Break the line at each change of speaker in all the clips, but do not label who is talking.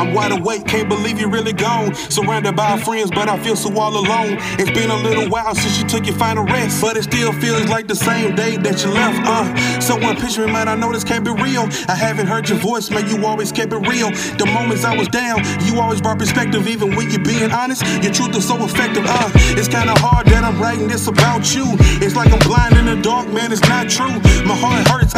I'm wide awake, can't believe you're really gone. Surrounded by friends, but I feel so all alone. It's been a little while since you took your final rest, but it still feels like the same day that you left. Uh, someone picture me, man, I know this can't be real. I haven't heard your voice, man, you always kept it real. The moments I was down, you always brought perspective, even when you're being honest. Your truth is so effective. Uh, it's kinda hard that I'm writing this about you. It's like I'm blind in the dark, man, it's not true. My heart hurts,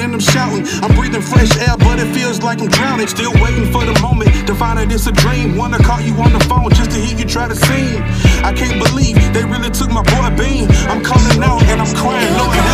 And I'm shouting. I'm breathing fresh air, but it feels like I'm drowning. Still waiting for the moment to find out it's a dream. Wanna call you on the phone just to hear you try to sing. I can't believe they really took my boy Beene. I'm calling out and I'm crying, Lord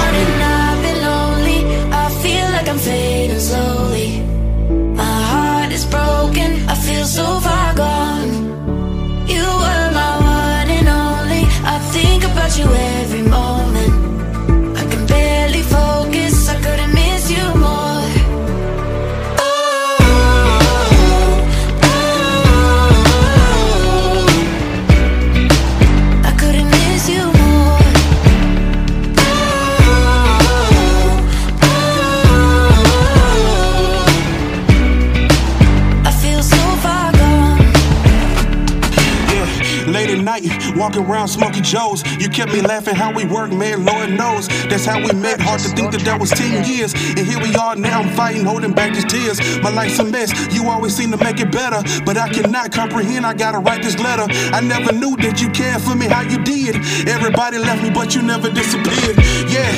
night, walking around Smoky Joe's. You kept me laughing how we work, man, Lord knows. That's how we met. Hard to think that that was 10 years. And here we are now, I'm fighting, holding back these tears. My life's a mess, you always seem to make it better. But I cannot comprehend, I gotta write this letter. I never knew that you cared for me how you did. Everybody left me, but you never disappeared. Yeah,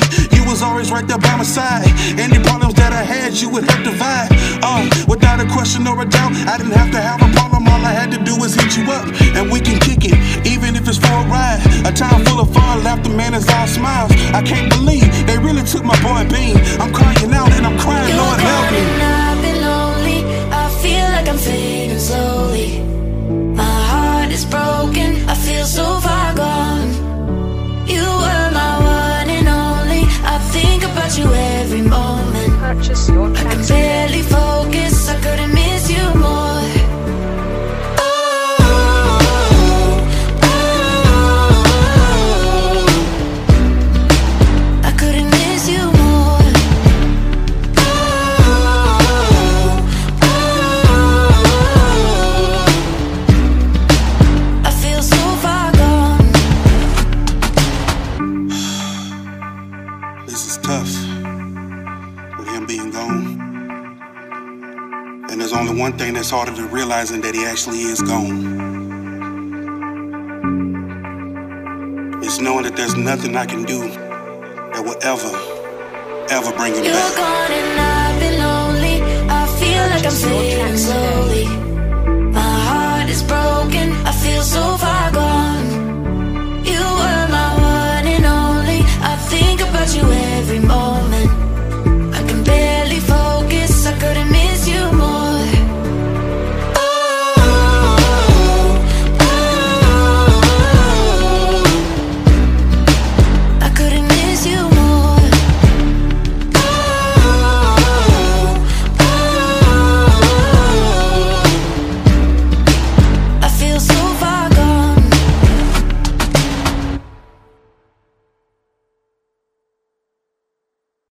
was always right there by my side. Any problems that I had, you would help divide. Uh, without a question or a doubt, I didn't have to have a problem. All I had to do was hit you up, and we can kick it, even if it's for a ride. A time full of fun, laughter, man, is all smiles. I can't believe they really took my boy Beene. I'm crying there's only one thing that's harder than realizing that he actually is gone. It's knowing that there's nothing I can do that will ever, ever bring him
You're
back.